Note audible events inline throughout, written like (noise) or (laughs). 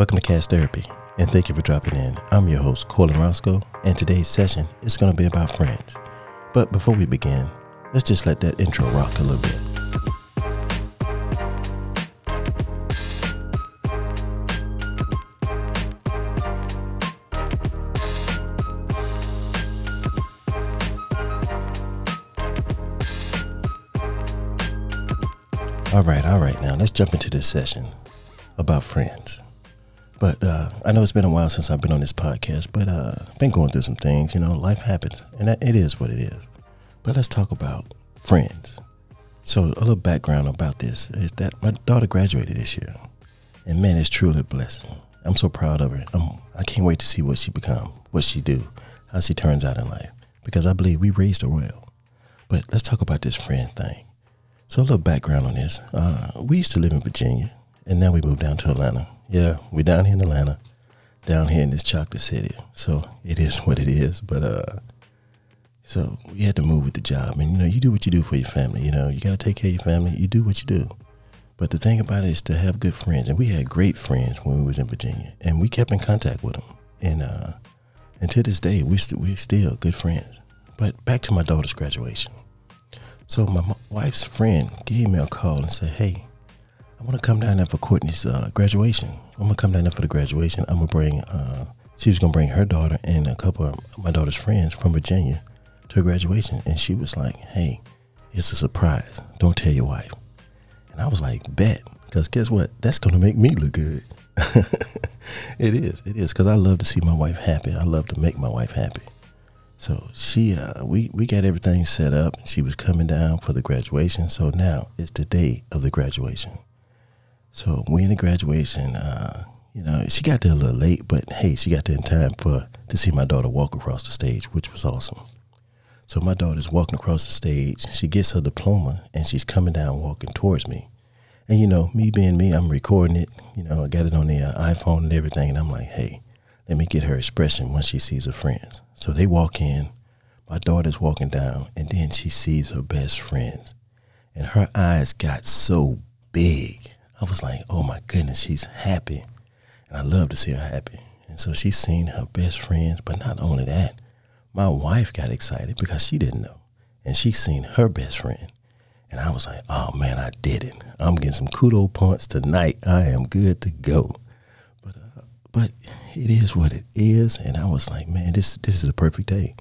Welcome to Cast Therapy, and thank you for dropping in. I'm your host, Colin Roscoe, and today's session is going to be about friends. But before we begin, let's just let that intro rock a little bit. All right, all right. Now let's jump into this session about friends. But uh, I know it's been a while since I've been on this podcast, but uh, I've been going through some things. You know, life happens, and that, it is what it is. But let's talk about friends. So a little background about this is that my daughter graduated this year, and man, it's truly a blessing. I'm so proud of her. I'm, I can't wait to see what she become, what she do, how she turns out in life, because I believe we raised her well. But let's talk about this friend thing. So a little background on this. Uh, we used to live in Virginia, and now we moved down to Atlanta. Yeah, we're down here in Atlanta, down here in this chocolate city. So it is what it is. But uh, so we had to move with the job, and you know, you do what you do for your family. You know, you got to take care of your family. You do what you do. But the thing about it is to have good friends, and we had great friends when we was in Virginia, and we kept in contact with them. And uh, and to this day, we st- we're still good friends. But back to my daughter's graduation. So my wife's friend gave me a call and said, "Hey, I want to come down there for Courtney's uh, graduation. I'm gonna come down there for the graduation. I'm gonna bring. Uh, she was gonna bring her daughter and a couple of my daughter's friends from Virginia to her graduation, and she was like, "Hey, it's a surprise. Don't tell your wife." And I was like, "Bet," because guess what? That's gonna make me look good. (laughs) it is. It is because I love to see my wife happy. I love to make my wife happy. So she, uh, we we got everything set up. She was coming down for the graduation. So now it's the day of the graduation. So we in the graduation. Uh, you know, she got there a little late, but hey, she got there in time for to see my daughter walk across the stage, which was awesome. So my daughter's walking across the stage. She gets her diploma and she's coming down, walking towards me. And you know, me being me, I'm recording it. You know, I got it on the uh, iPhone and everything, and I'm like, hey let me get her expression when she sees her friends. So they walk in, my daughter's walking down, and then she sees her best friends. And her eyes got so big. I was like, oh my goodness, she's happy. And I love to see her happy. And so she's seen her best friends, but not only that, my wife got excited because she didn't know. And she's seen her best friend. And I was like, oh man, I did it. I'm getting some kudo points tonight. I am good to go. But uh, but it is what it is. And I was like, man, this this is a perfect day.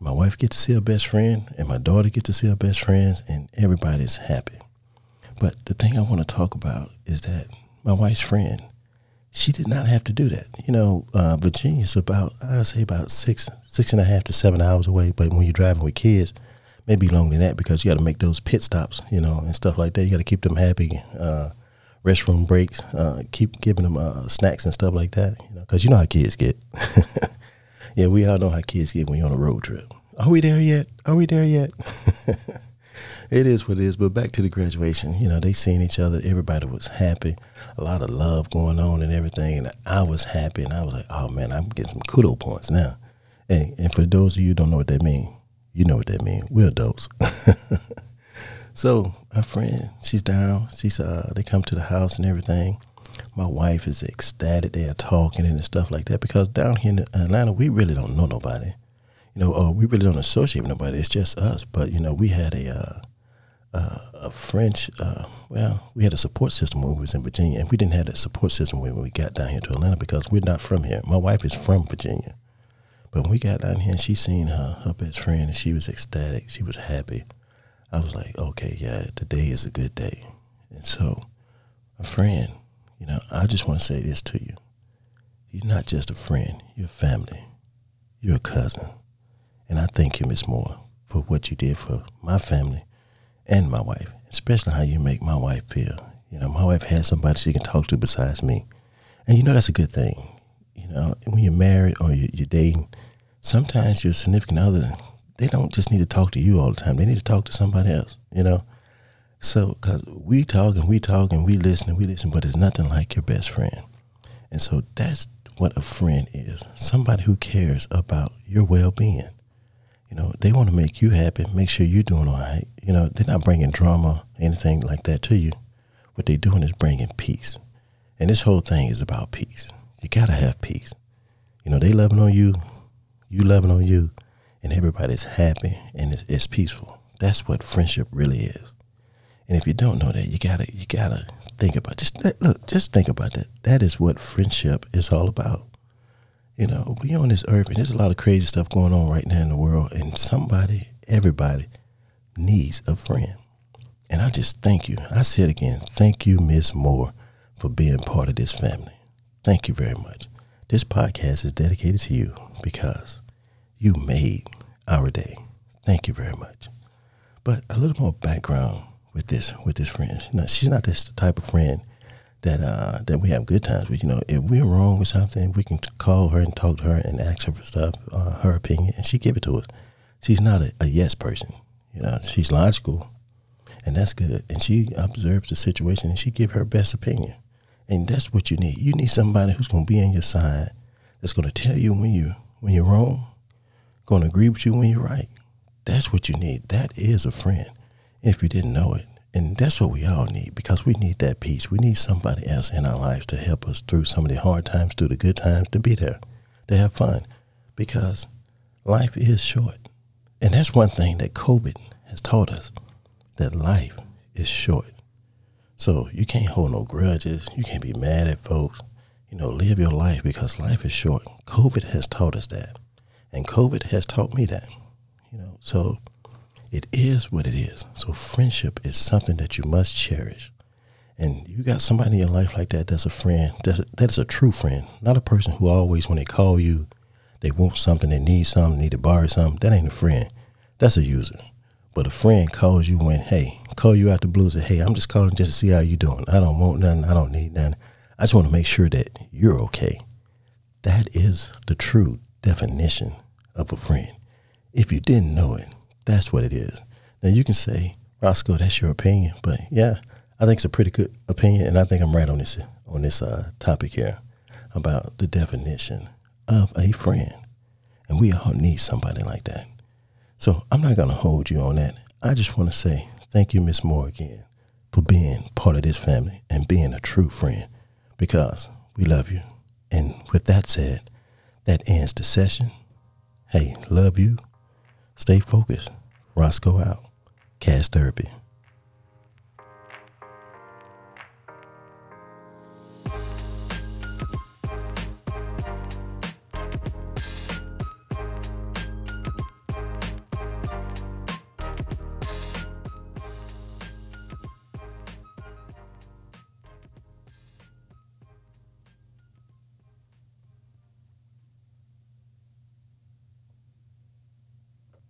My wife gets to see her best friend, and my daughter gets to see her best friends, and everybody's happy. But the thing I want to talk about is that my wife's friend, she did not have to do that. You know, uh, Virginia's about I would say about six six and a half to seven hours away. But when you're driving with kids, maybe longer than that because you got to make those pit stops, you know, and stuff like that. You got to keep them happy. Uh, restroom breaks, uh, keep giving them uh, snacks and stuff like that, you know, because you know how kids get. (laughs) yeah, we all know how kids get when you're on a road trip. Are we there yet? Are we there yet? (laughs) it is what it is. But back to the graduation, you know, they seen each other. Everybody was happy. A lot of love going on and everything. And I was happy. And I was like, oh, man, I'm getting some kudo points now. Hey, and for those of you who don't know what that means, you know what that means. We're adults. (laughs) So my friend, she's down. She's uh, they come to the house and everything. My wife is ecstatic. They are talking and stuff like that because down here in Atlanta, we really don't know nobody. You know, uh, we really don't associate with nobody. It's just us. But you know, we had a uh, uh, a French. Uh, well, we had a support system when we was in Virginia, and we didn't have that support system when we got down here to Atlanta because we're not from here. My wife is from Virginia, but when we got down here, and she seen her her best friend, and she was ecstatic. She was happy. I was like, okay, yeah, today is a good day. And so, a friend, you know, I just want to say this to you. You're not just a friend, you're family. You're a cousin. And I thank you, Miss Moore, for what you did for my family and my wife, especially how you make my wife feel. You know, my wife has somebody she can talk to besides me. And you know, that's a good thing. You know, when you're married or you're dating, sometimes your significant other they don't just need to talk to you all the time. They need to talk to somebody else, you know? So, because we talk and we talk and we listen and we listen, but it's nothing like your best friend. And so that's what a friend is somebody who cares about your well being. You know, they want to make you happy, make sure you're doing all right. You know, they're not bringing drama, anything like that to you. What they're doing is bringing peace. And this whole thing is about peace. You gotta have peace. You know, they loving on you, you loving on you, and everybody's happy and it's, it's peaceful. That's what friendship really is. And if you don't know that, you gotta you gotta think about just look, just think about that. That is what friendship is all about. You know, we on this earth and there's a lot of crazy stuff going on right now in the world, and somebody, everybody, needs a friend. And I just thank you. I say it again. Thank you, Miss Moore, for being part of this family. Thank you very much. This podcast is dedicated to you because you made our day. Thank you very much. But a little more background with this with this friend. Know, she's not this type of friend that uh, that we have good times with. You know, if we're wrong with something, we can call her and talk to her and ask her for stuff, uh, her opinion, and she give it to us. She's not a, a yes person. You know, she's logical, and that's good. And she observes the situation and she give her best opinion. And that's what you need. You need somebody who's going to be on your side, that's going to tell you when you when you're wrong, going to agree with you when you're right. That's what you need. That is a friend. If you didn't know it, and that's what we all need because we need that peace. We need somebody else in our lives to help us through some of the hard times, through the good times, to be there, to have fun. Because life is short. And that's one thing that COVID has taught us that life is short. So you can't hold no grudges. You can't be mad at folks. You know, live your life because life is short. COVID has taught us that. And COVID has taught me that. You know, so it is what it is. So friendship is something that you must cherish. And you got somebody in your life like that that's a friend, that's a, that is a true friend, not a person who always, when they call you, they want something, they need something, need to borrow something. That ain't a friend. That's a user. But a friend calls you when, hey, call you out the blue and say, hey, I'm just calling just to see how you doing. I don't want nothing. I don't need nothing. I just want to make sure that you're okay. That is the true definition of a friend. If you didn't know it, that's what it is. Now you can say, Roscoe, that's your opinion, but yeah, I think it's a pretty good opinion, and I think I'm right on this on this uh, topic here about the definition of a friend, and we all need somebody like that. So I'm not gonna hold you on that. I just want to say thank you, Miss Moore, again for being part of this family and being a true friend, because we love you. And with that said, that ends the session. Hey, love you. Stay focused. Roscoe out. Cash therapy.